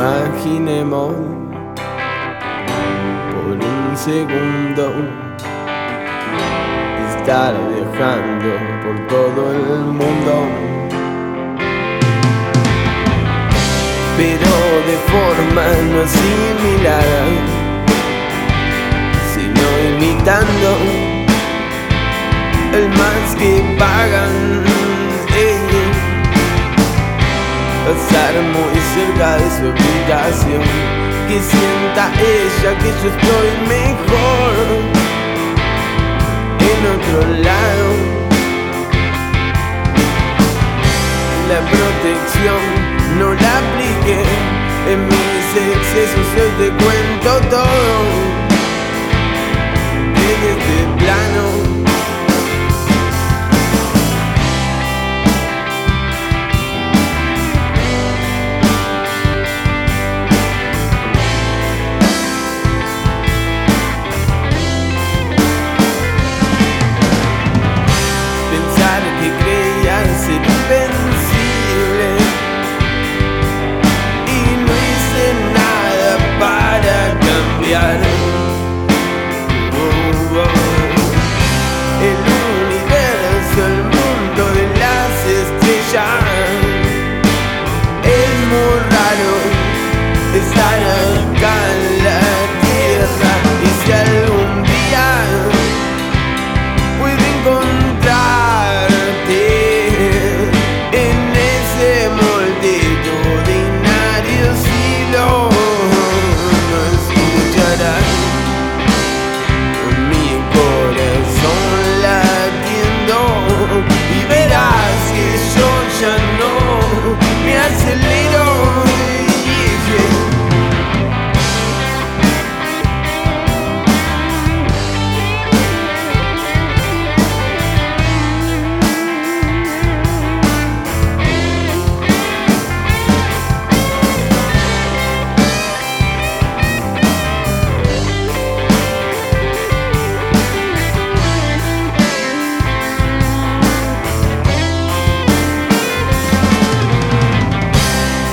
Imaginemos por un segundo estar viajando por todo el mundo. Pero de forma no similar, sino imitando el más que pagan. ellos Pasar muy cerca de su habitación, que sienta ella que yo estoy mejor otro lado. La protección no la apliqué en mis excesos, hoy te cuento todo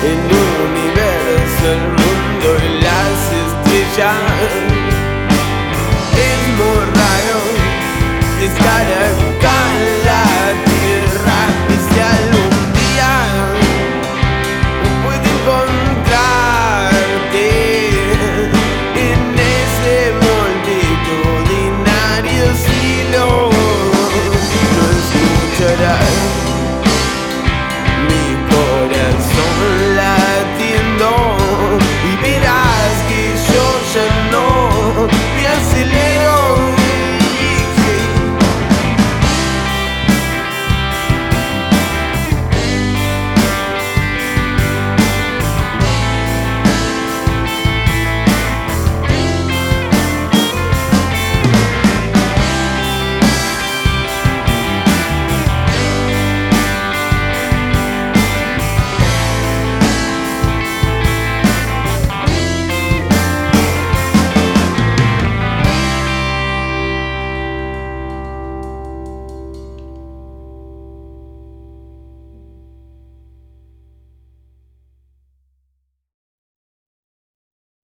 El universo, el mundo y las estrellas